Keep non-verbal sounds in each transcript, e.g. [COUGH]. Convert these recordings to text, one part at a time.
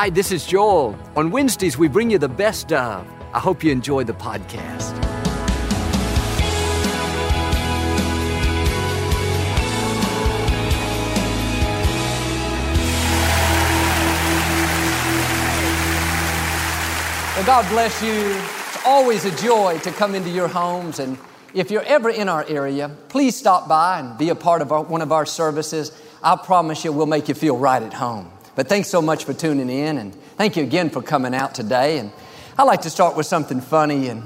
Hi, this is Joel. On Wednesdays, we bring you the best of. I hope you enjoy the podcast. Well, God bless you. It's always a joy to come into your homes. And if you're ever in our area, please stop by and be a part of our, one of our services. I promise you, we'll make you feel right at home. But thanks so much for tuning in, and thank you again for coming out today. And I like to start with something funny. And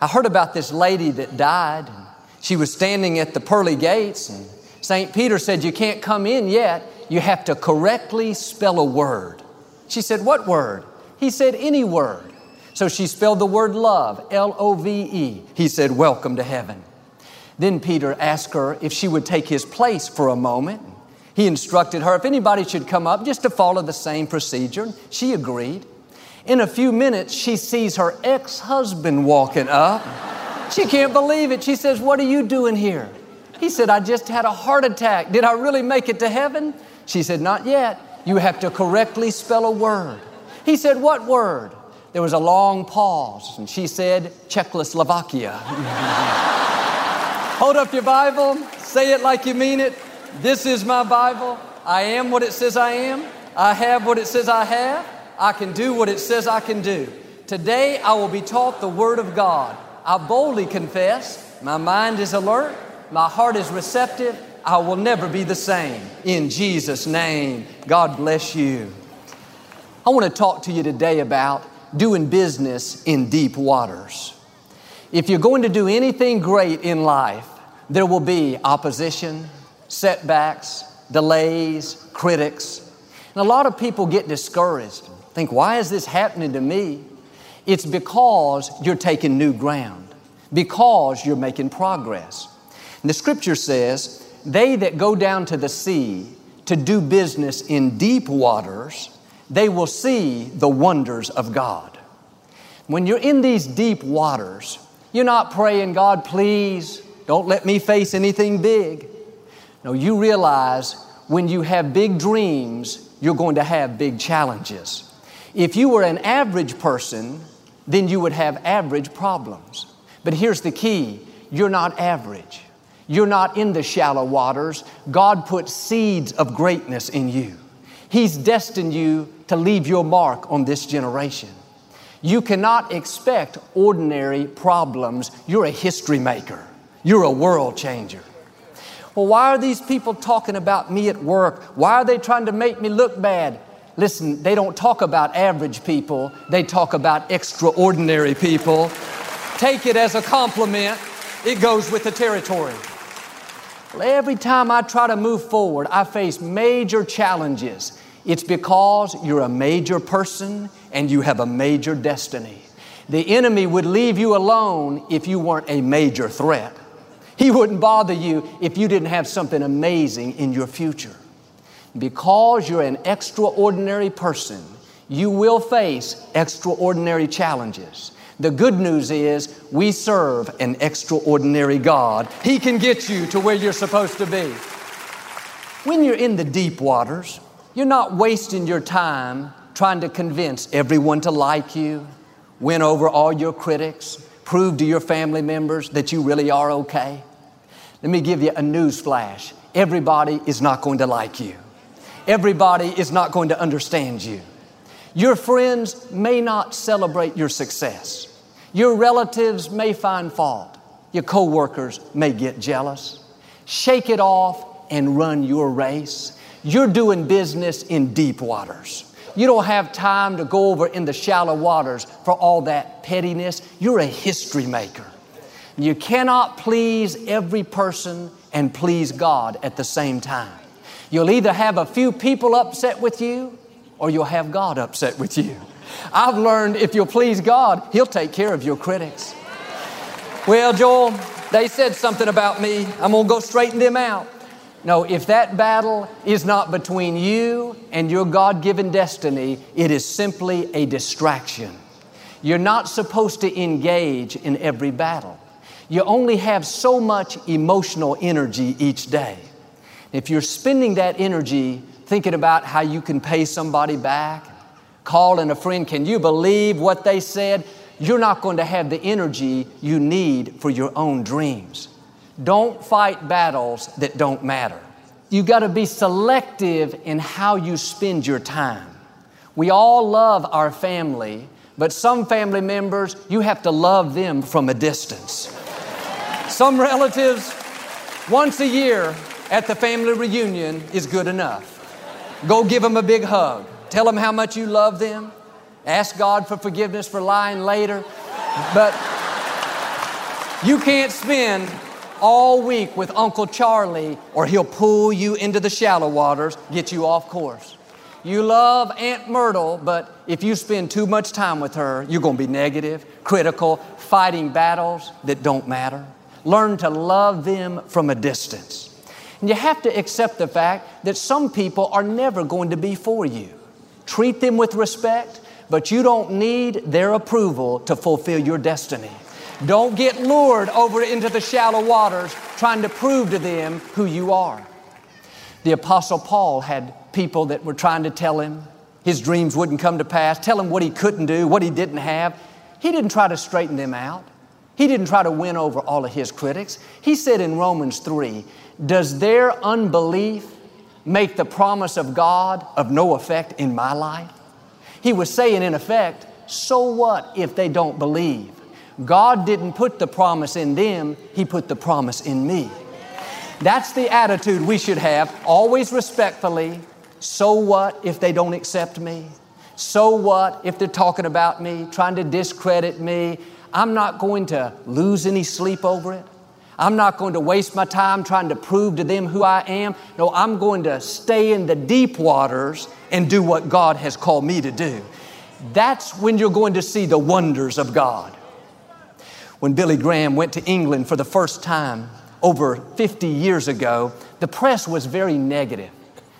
I heard about this lady that died. She was standing at the pearly gates, and St. Peter said, You can't come in yet. You have to correctly spell a word. She said, What word? He said, Any word. So she spelled the word love, L O V E. He said, Welcome to heaven. Then Peter asked her if she would take his place for a moment. He instructed her if anybody should come up just to follow the same procedure. She agreed. In a few minutes, she sees her ex husband walking up. She can't believe it. She says, What are you doing here? He said, I just had a heart attack. Did I really make it to heaven? She said, Not yet. You have to correctly spell a word. He said, What word? There was a long pause, and she said, Czechoslovakia. [LAUGHS] Hold up your Bible, say it like you mean it. This is my Bible. I am what it says I am. I have what it says I have. I can do what it says I can do. Today I will be taught the Word of God. I boldly confess, my mind is alert, my heart is receptive. I will never be the same. In Jesus' name, God bless you. I want to talk to you today about doing business in deep waters. If you're going to do anything great in life, there will be opposition, setbacks, delays, critics. And a lot of people get discouraged. Think, why is this happening to me? It's because you're taking new ground, because you're making progress. And the scripture says, They that go down to the sea to do business in deep waters, they will see the wonders of God. When you're in these deep waters, you're not praying, God, please don't let me face anything big. No, you realize when you have big dreams, you're going to have big challenges. If you were an average person, then you would have average problems. But here's the key you're not average. You're not in the shallow waters. God put seeds of greatness in you. He's destined you to leave your mark on this generation. You cannot expect ordinary problems. You're a history maker. You're a world changer. Well, why are these people talking about me at work? Why are they trying to make me look bad? Listen, they don't talk about average people, they talk about extraordinary people. Take it as a compliment, it goes with the territory. Well, every time I try to move forward, I face major challenges. It's because you're a major person and you have a major destiny. The enemy would leave you alone if you weren't a major threat. He wouldn't bother you if you didn't have something amazing in your future. Because you're an extraordinary person, you will face extraordinary challenges. The good news is we serve an extraordinary God. He can get you to where you're supposed to be. When you're in the deep waters, you're not wasting your time trying to convince everyone to like you, win over all your critics, prove to your family members that you really are okay. Let me give you a news flash. Everybody is not going to like you. Everybody is not going to understand you. Your friends may not celebrate your success. Your relatives may find fault. Your coworkers may get jealous. Shake it off and run your race. You're doing business in deep waters. You don't have time to go over in the shallow waters for all that pettiness. You're a history maker. You cannot please every person and please God at the same time. You'll either have a few people upset with you or you'll have God upset with you. I've learned if you'll please God, He'll take care of your critics. Well, Joel, they said something about me. I'm going to go straighten them out. No, if that battle is not between you and your God given destiny, it is simply a distraction. You're not supposed to engage in every battle. You only have so much emotional energy each day. If you're spending that energy thinking about how you can pay somebody back, calling a friend, can you believe what they said? You're not going to have the energy you need for your own dreams. Don't fight battles that don't matter. You got to be selective in how you spend your time. We all love our family, but some family members, you have to love them from a distance. Some relatives, once a year at the family reunion is good enough. Go give them a big hug. Tell them how much you love them. Ask God for forgiveness for lying later. But you can't spend all week with Uncle Charlie or he'll pull you into the shallow waters, get you off course. You love Aunt Myrtle, but if you spend too much time with her, you're going to be negative, critical, fighting battles that don't matter. Learn to love them from a distance. And you have to accept the fact that some people are never going to be for you. Treat them with respect, but you don't need their approval to fulfill your destiny. Don't get lured over into the shallow waters trying to prove to them who you are. The Apostle Paul had people that were trying to tell him his dreams wouldn't come to pass, tell him what he couldn't do, what he didn't have. He didn't try to straighten them out. He didn't try to win over all of his critics. He said in Romans 3 Does their unbelief make the promise of God of no effect in my life? He was saying, in effect, so what if they don't believe? God didn't put the promise in them, He put the promise in me. That's the attitude we should have, always respectfully. So what if they don't accept me? So what if they're talking about me, trying to discredit me? I'm not going to lose any sleep over it. I'm not going to waste my time trying to prove to them who I am. No, I'm going to stay in the deep waters and do what God has called me to do. That's when you're going to see the wonders of God. When Billy Graham went to England for the first time over 50 years ago, the press was very negative.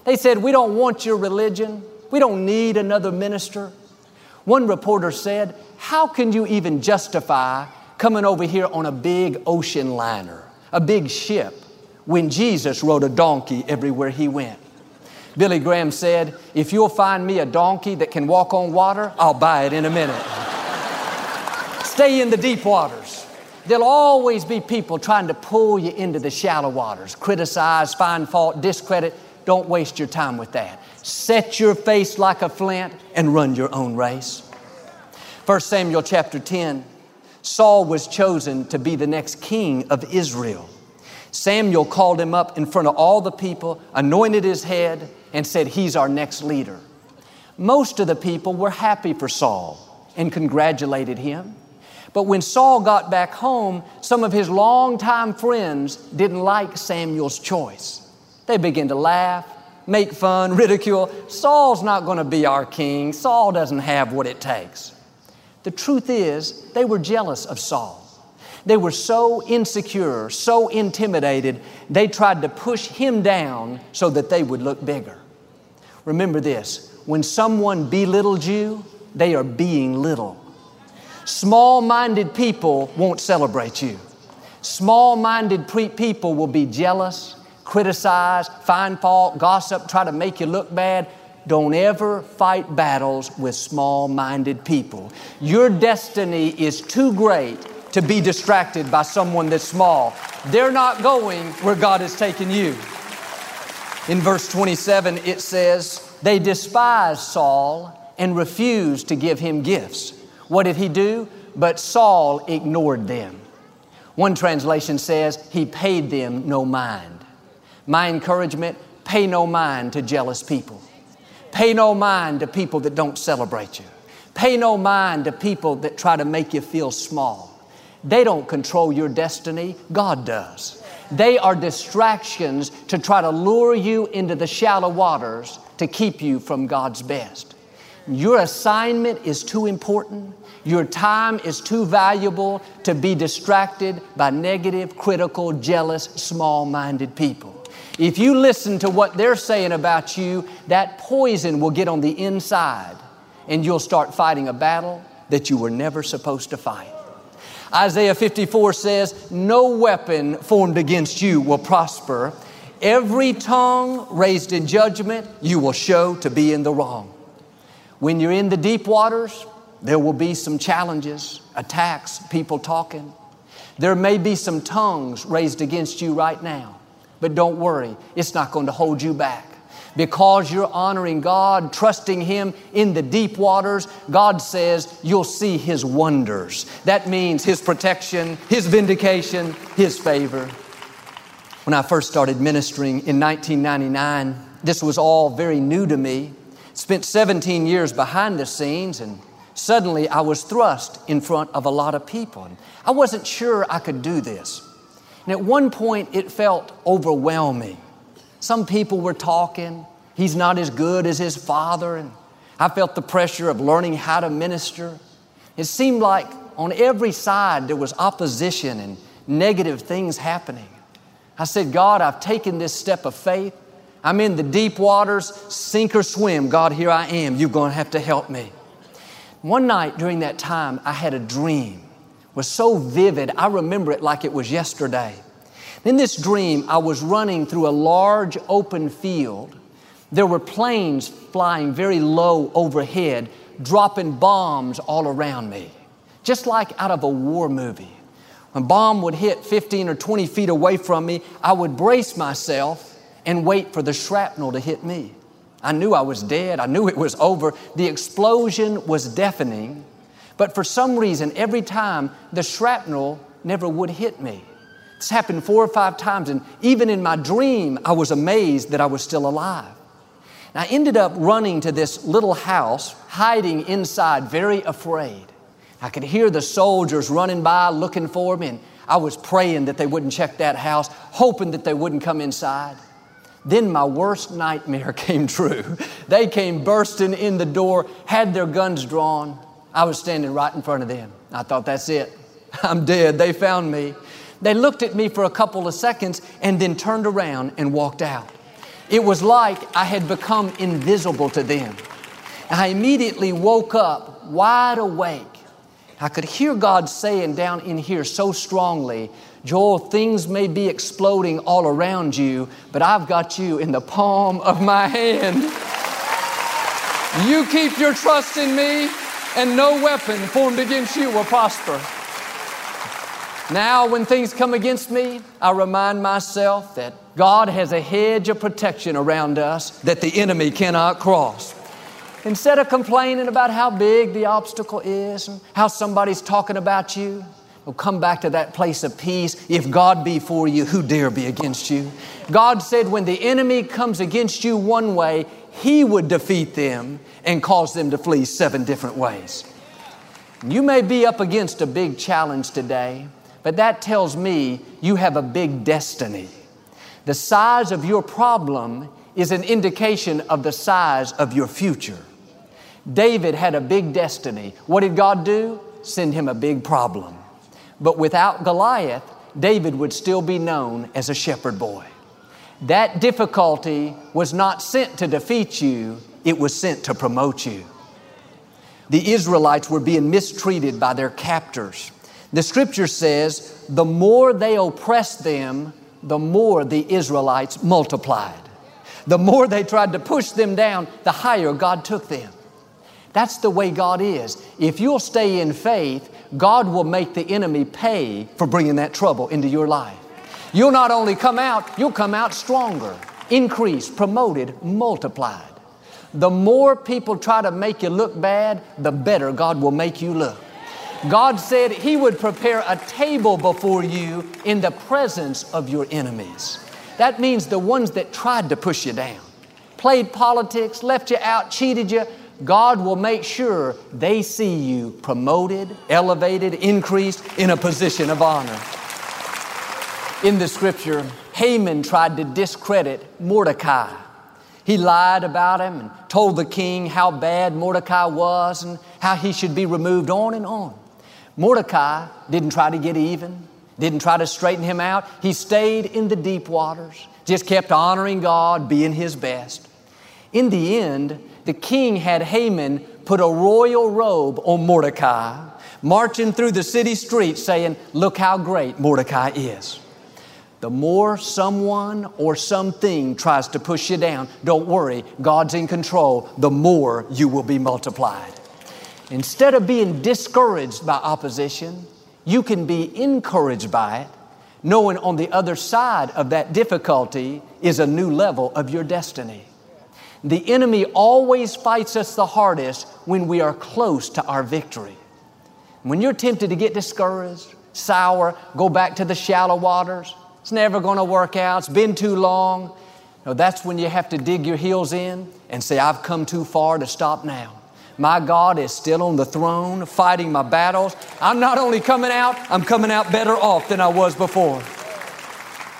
They said, We don't want your religion. We don't need another minister. One reporter said, How can you even justify coming over here on a big ocean liner, a big ship, when Jesus rode a donkey everywhere he went? Billy Graham said, If you'll find me a donkey that can walk on water, I'll buy it in a minute. Stay in the deep waters. There'll always be people trying to pull you into the shallow waters, criticize, find fault, discredit. Don't waste your time with that. Set your face like a flint and run your own race. 1 Samuel chapter 10 Saul was chosen to be the next king of Israel. Samuel called him up in front of all the people, anointed his head, and said, He's our next leader. Most of the people were happy for Saul and congratulated him. But when Saul got back home, some of his longtime friends didn't like Samuel's choice. They began to laugh, make fun, ridicule. Saul's not going to be our king. Saul doesn't have what it takes. The truth is, they were jealous of Saul. They were so insecure, so intimidated, they tried to push him down so that they would look bigger. Remember this when someone belittles you, they are being little. Small minded people won't celebrate you. Small minded people will be jealous, criticize, find fault, gossip, try to make you look bad. Don't ever fight battles with small minded people. Your destiny is too great to be distracted by someone that's small. They're not going where God has taken you. In verse 27, it says, They despised Saul and refused to give him gifts. What did he do? But Saul ignored them. One translation says, He paid them no mind. My encouragement pay no mind to jealous people. Pay no mind to people that don't celebrate you. Pay no mind to people that try to make you feel small. They don't control your destiny, God does. They are distractions to try to lure you into the shallow waters to keep you from God's best. Your assignment is too important. Your time is too valuable to be distracted by negative, critical, jealous, small minded people. If you listen to what they're saying about you, that poison will get on the inside and you'll start fighting a battle that you were never supposed to fight. Isaiah 54 says, No weapon formed against you will prosper. Every tongue raised in judgment you will show to be in the wrong. When you're in the deep waters, there will be some challenges, attacks, people talking. There may be some tongues raised against you right now, but don't worry, it's not going to hold you back. Because you're honoring God, trusting Him in the deep waters, God says you'll see His wonders. That means His protection, His vindication, His favor. When I first started ministering in 1999, this was all very new to me. Spent 17 years behind the scenes and suddenly I was thrust in front of a lot of people. I wasn't sure I could do this. And at one point it felt overwhelming. Some people were talking, he's not as good as his father, and I felt the pressure of learning how to minister. It seemed like on every side there was opposition and negative things happening. I said, God, I've taken this step of faith. I'm in the deep waters, sink or swim. God, here I am. You're going to have to help me. One night during that time, I had a dream. Was so vivid, I remember it like it was yesterday. In this dream, I was running through a large open field. There were planes flying very low overhead, dropping bombs all around me, just like out of a war movie. When a bomb would hit 15 or 20 feet away from me, I would brace myself and wait for the shrapnel to hit me. I knew I was dead. I knew it was over. The explosion was deafening. But for some reason, every time the shrapnel never would hit me. This happened four or five times, and even in my dream, I was amazed that I was still alive. And I ended up running to this little house, hiding inside, very afraid. I could hear the soldiers running by looking for me, and I was praying that they wouldn't check that house, hoping that they wouldn't come inside. Then my worst nightmare [LAUGHS] came true. They came bursting in the door, had their guns drawn. I was standing right in front of them. I thought, that's it. [LAUGHS] I'm dead. They found me. They looked at me for a couple of seconds and then turned around and walked out. It was like I had become invisible to them. I immediately woke up wide awake. I could hear God saying down in here so strongly, Joel, things may be exploding all around you, but I've got you in the palm of my hand. You keep your trust in me, and no weapon formed against you will prosper. Now, when things come against me, I remind myself that God has a hedge of protection around us that the enemy cannot cross. Instead of complaining about how big the obstacle is and how somebody's talking about you, we'll come back to that place of peace. If God be for you, who dare be against you? God said when the enemy comes against you one way, He would defeat them and cause them to flee seven different ways. You may be up against a big challenge today, but that tells me you have a big destiny. The size of your problem is an indication of the size of your future. David had a big destiny. What did God do? Send him a big problem. But without Goliath, David would still be known as a shepherd boy. That difficulty was not sent to defeat you, it was sent to promote you. The Israelites were being mistreated by their captors. The scripture says, the more they oppressed them, the more the Israelites multiplied. The more they tried to push them down, the higher God took them. That's the way God is. If you'll stay in faith, God will make the enemy pay for bringing that trouble into your life. You'll not only come out, you'll come out stronger, increased, promoted, multiplied. The more people try to make you look bad, the better God will make you look. God said He would prepare a table before you in the presence of your enemies. That means the ones that tried to push you down, played politics, left you out, cheated you. God will make sure they see you promoted, elevated, increased in a position of honor. In the scripture, Haman tried to discredit Mordecai. He lied about him and told the king how bad Mordecai was and how he should be removed, on and on. Mordecai didn't try to get even, didn't try to straighten him out. He stayed in the deep waters, just kept honoring God, being his best. In the end, the king had Haman put a royal robe on Mordecai, marching through the city streets saying, Look how great Mordecai is. The more someone or something tries to push you down, don't worry, God's in control, the more you will be multiplied. Instead of being discouraged by opposition, you can be encouraged by it, knowing on the other side of that difficulty is a new level of your destiny. The enemy always fights us the hardest when we are close to our victory. When you're tempted to get discouraged, sour, go back to the shallow waters, it's never going to work out, it's been too long. No, that's when you have to dig your heels in and say, I've come too far to stop now. My God is still on the throne, fighting my battles. I'm not only coming out, I'm coming out better off than I was before.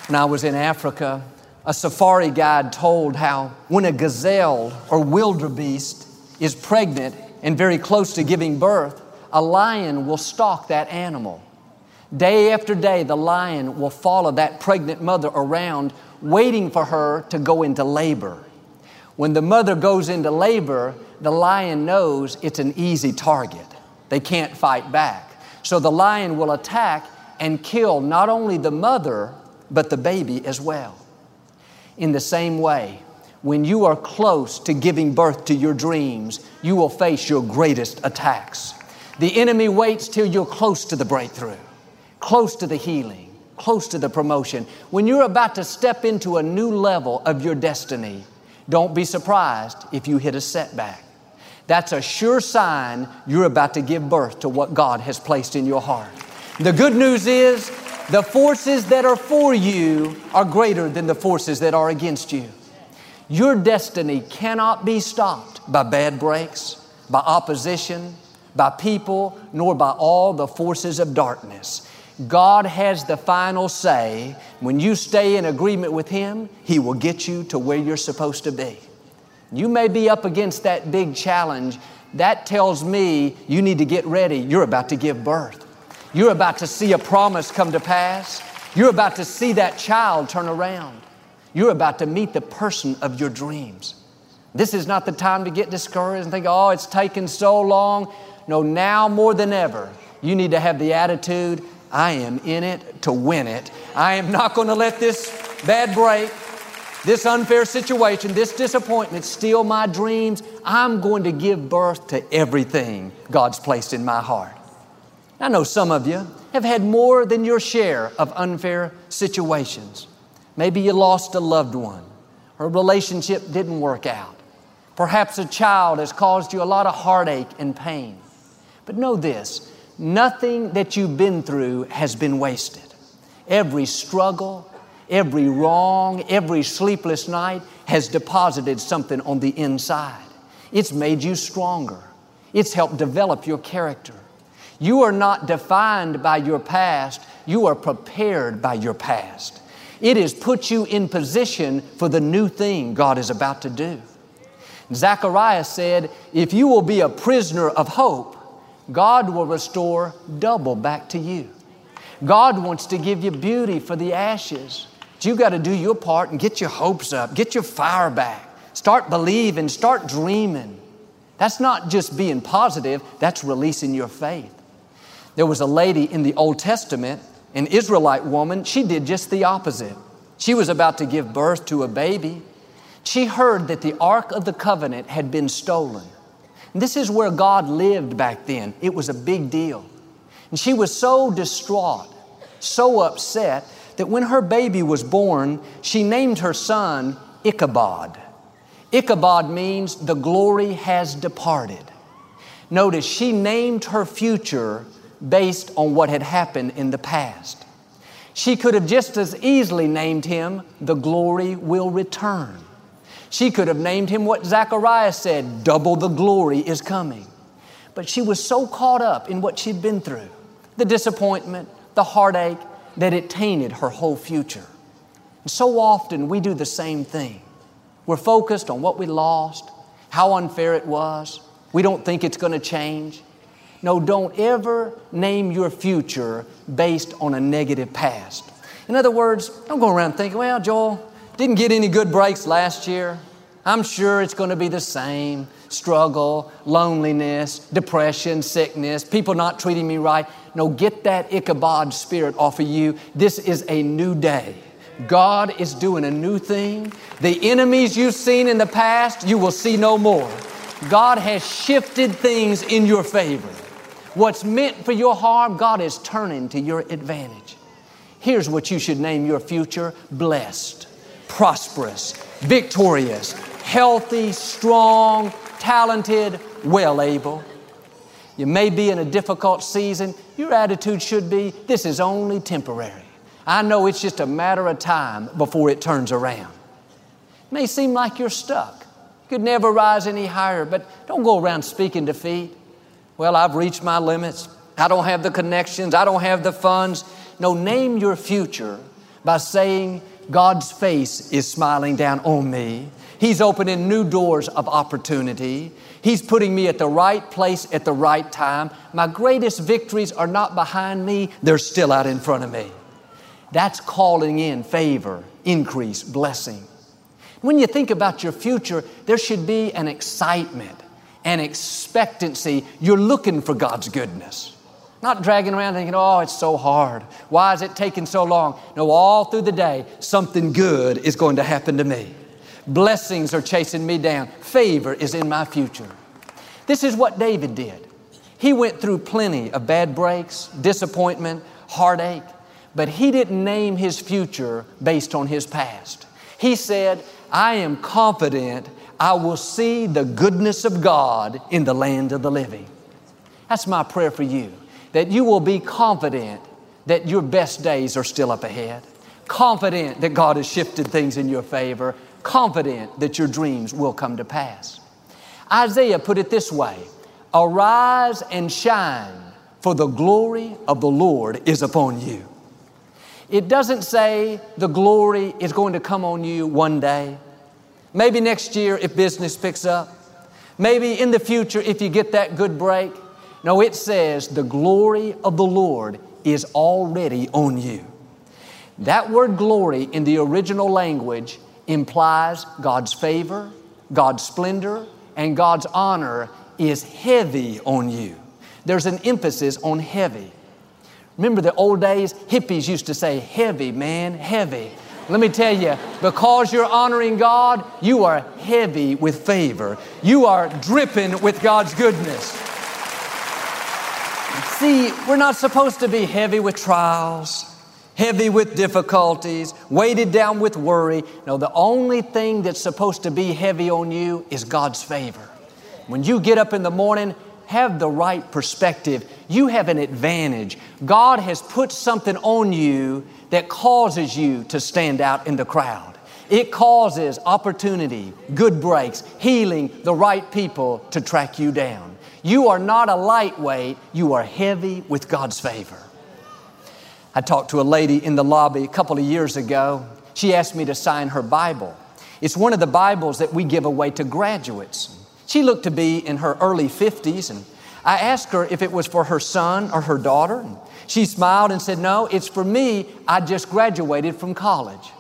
When I was in Africa, a safari guide told how when a gazelle or wildebeest is pregnant and very close to giving birth, a lion will stalk that animal. Day after day, the lion will follow that pregnant mother around, waiting for her to go into labor. When the mother goes into labor, the lion knows it's an easy target. They can't fight back. So the lion will attack and kill not only the mother, but the baby as well. In the same way, when you are close to giving birth to your dreams, you will face your greatest attacks. The enemy waits till you're close to the breakthrough, close to the healing, close to the promotion. When you're about to step into a new level of your destiny, don't be surprised if you hit a setback. That's a sure sign you're about to give birth to what God has placed in your heart. The good news is the forces that are for you are greater than the forces that are against you. Your destiny cannot be stopped by bad breaks, by opposition, by people, nor by all the forces of darkness. God has the final say. When you stay in agreement with Him, He will get you to where you're supposed to be. You may be up against that big challenge. That tells me you need to get ready. You're about to give birth. You're about to see a promise come to pass. You're about to see that child turn around. You're about to meet the person of your dreams. This is not the time to get discouraged and think, oh, it's taken so long. No, now more than ever, you need to have the attitude I am in it to win it. I am not going to let this bad break, this unfair situation, this disappointment steal my dreams. I'm going to give birth to everything God's placed in my heart. I know some of you have had more than your share of unfair situations. Maybe you lost a loved one, or a relationship didn't work out. Perhaps a child has caused you a lot of heartache and pain. But know this nothing that you've been through has been wasted. Every struggle, Every wrong, every sleepless night has deposited something on the inside. It's made you stronger. It's helped develop your character. You are not defined by your past, you are prepared by your past. It has put you in position for the new thing God is about to do. Zechariah said, If you will be a prisoner of hope, God will restore double back to you. God wants to give you beauty for the ashes. You got to do your part and get your hopes up, get your fire back, start believing, start dreaming. That's not just being positive, that's releasing your faith. There was a lady in the Old Testament, an Israelite woman, she did just the opposite. She was about to give birth to a baby. She heard that the Ark of the Covenant had been stolen. This is where God lived back then. It was a big deal. And she was so distraught, so upset, that when her baby was born, she named her son Ichabod. Ichabod means the glory has departed. Notice she named her future based on what had happened in the past. She could have just as easily named him, The glory will return. She could have named him what Zechariah said, Double the glory is coming. But she was so caught up in what she'd been through the disappointment, the heartache, that it tainted her whole future. And so often we do the same thing. We're focused on what we lost, how unfair it was. We don't think it's going to change. No, don't ever name your future based on a negative past. In other words, don't go around thinking, well, Joel, didn't get any good breaks last year. I'm sure it's going to be the same. struggle, loneliness, depression, sickness, people not treating me right. No, get that Ichabod spirit off of you. This is a new day. God is doing a new thing. The enemies you've seen in the past, you will see no more. God has shifted things in your favor. What's meant for your harm, God is turning to your advantage. Here's what you should name your future blessed, prosperous, victorious, healthy, strong, talented, well able. You may be in a difficult season. Your attitude should be this is only temporary. I know it's just a matter of time before it turns around. It may seem like you're stuck. You could never rise any higher, but don't go around speaking defeat. Well, I've reached my limits. I don't have the connections. I don't have the funds. No, name your future by saying, God's face is smiling down on me. He's opening new doors of opportunity. He's putting me at the right place at the right time. My greatest victories are not behind me, they're still out in front of me. That's calling in favor, increase, blessing. When you think about your future, there should be an excitement, an expectancy. You're looking for God's goodness. Not dragging around thinking, oh, it's so hard. Why is it taking so long? No, all through the day, something good is going to happen to me. Blessings are chasing me down. Favor is in my future. This is what David did. He went through plenty of bad breaks, disappointment, heartache, but he didn't name his future based on his past. He said, I am confident I will see the goodness of God in the land of the living. That's my prayer for you, that you will be confident that your best days are still up ahead, confident that God has shifted things in your favor, confident that your dreams will come to pass. Isaiah put it this way Arise and shine, for the glory of the Lord is upon you. It doesn't say the glory is going to come on you one day. Maybe next year if business picks up. Maybe in the future if you get that good break. No, it says the glory of the Lord is already on you. That word glory in the original language implies God's favor, God's splendor, and God's honor is heavy on you. There's an emphasis on heavy. Remember the old days? Hippies used to say, heavy, man, heavy. Let me tell you, because you're honoring God, you are heavy with favor. You are dripping with God's goodness. See, we're not supposed to be heavy with trials heavy with difficulties, weighted down with worry. No, the only thing that's supposed to be heavy on you is God's favor. When you get up in the morning, have the right perspective. You have an advantage. God has put something on you that causes you to stand out in the crowd. It causes opportunity, good breaks, healing, the right people to track you down. You are not a lightweight, you are heavy with God's favor. I talked to a lady in the lobby a couple of years ago. She asked me to sign her Bible. It's one of the Bibles that we give away to graduates. She looked to be in her early 50s, and I asked her if it was for her son or her daughter. She smiled and said, No, it's for me. I just graduated from college.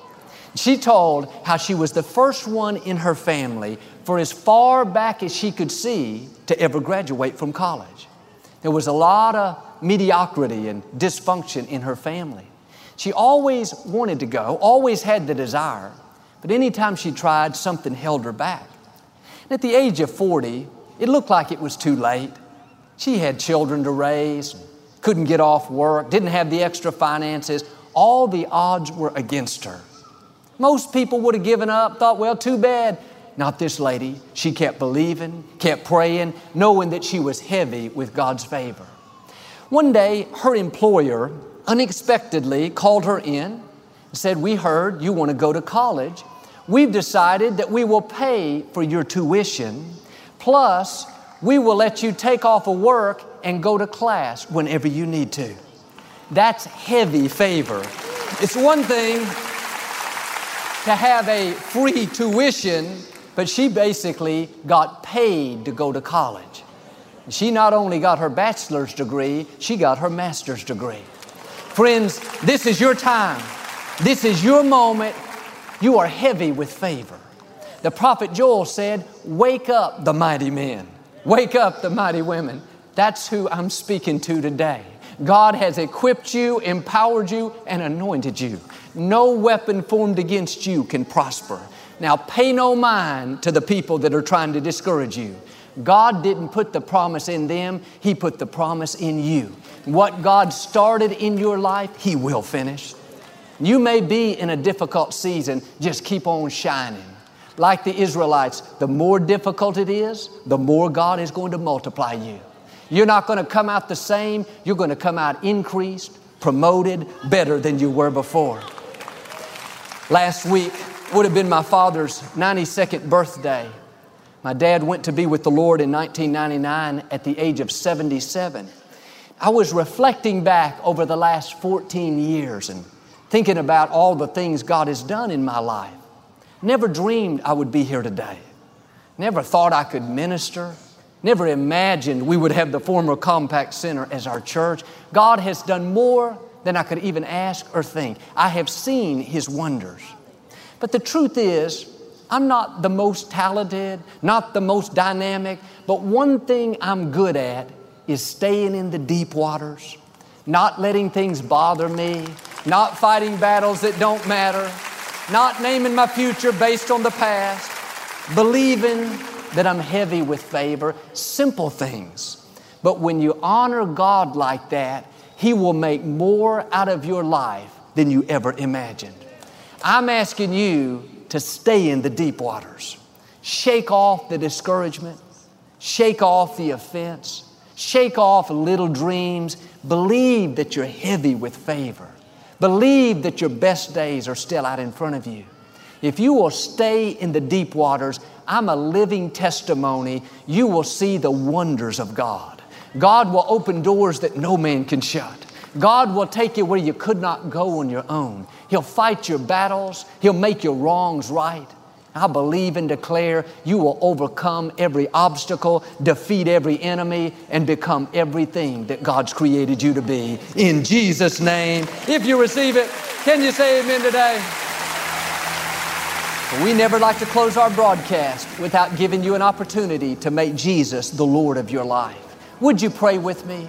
She told how she was the first one in her family for as far back as she could see to ever graduate from college. There was a lot of mediocrity and dysfunction in her family. She always wanted to go, always had the desire, but anytime she tried, something held her back. And at the age of 40, it looked like it was too late. She had children to raise, couldn't get off work, didn't have the extra finances. All the odds were against her. Most people would have given up, thought, well, too bad. Not this lady. She kept believing, kept praying, knowing that she was heavy with God's favor. One day, her employer unexpectedly called her in and said, We heard you want to go to college. We've decided that we will pay for your tuition, plus, we will let you take off of work and go to class whenever you need to. That's heavy favor. It's one thing to have a free tuition, but she basically got paid to go to college. She not only got her bachelor's degree, she got her master's degree. Friends, this is your time. This is your moment. You are heavy with favor. The prophet Joel said, Wake up the mighty men, wake up the mighty women. That's who I'm speaking to today. God has equipped you, empowered you, and anointed you. No weapon formed against you can prosper. Now, pay no mind to the people that are trying to discourage you. God didn't put the promise in them, He put the promise in you. What God started in your life, He will finish. You may be in a difficult season, just keep on shining. Like the Israelites, the more difficult it is, the more God is going to multiply you. You're not going to come out the same, you're going to come out increased, promoted, better than you were before. Last week would have been my father's 92nd birthday. My dad went to be with the Lord in 1999 at the age of 77. I was reflecting back over the last 14 years and thinking about all the things God has done in my life. Never dreamed I would be here today. Never thought I could minister. Never imagined we would have the former Compaq Center as our church. God has done more than I could even ask or think. I have seen His wonders. But the truth is, I'm not the most talented, not the most dynamic, but one thing I'm good at is staying in the deep waters, not letting things bother me, not fighting battles that don't matter, not naming my future based on the past, believing that I'm heavy with favor, simple things. But when you honor God like that, He will make more out of your life than you ever imagined. I'm asking you to stay in the deep waters. Shake off the discouragement, shake off the offense, shake off little dreams. Believe that you're heavy with favor. Believe that your best days are still out in front of you. If you will stay in the deep waters, I'm a living testimony. You will see the wonders of God. God will open doors that no man can shut. God will take you where you could not go on your own. He'll fight your battles. He'll make your wrongs right. I believe and declare you will overcome every obstacle, defeat every enemy, and become everything that God's created you to be. In Jesus' name. If you receive it, can you say amen today? We never like to close our broadcast without giving you an opportunity to make Jesus the Lord of your life. Would you pray with me?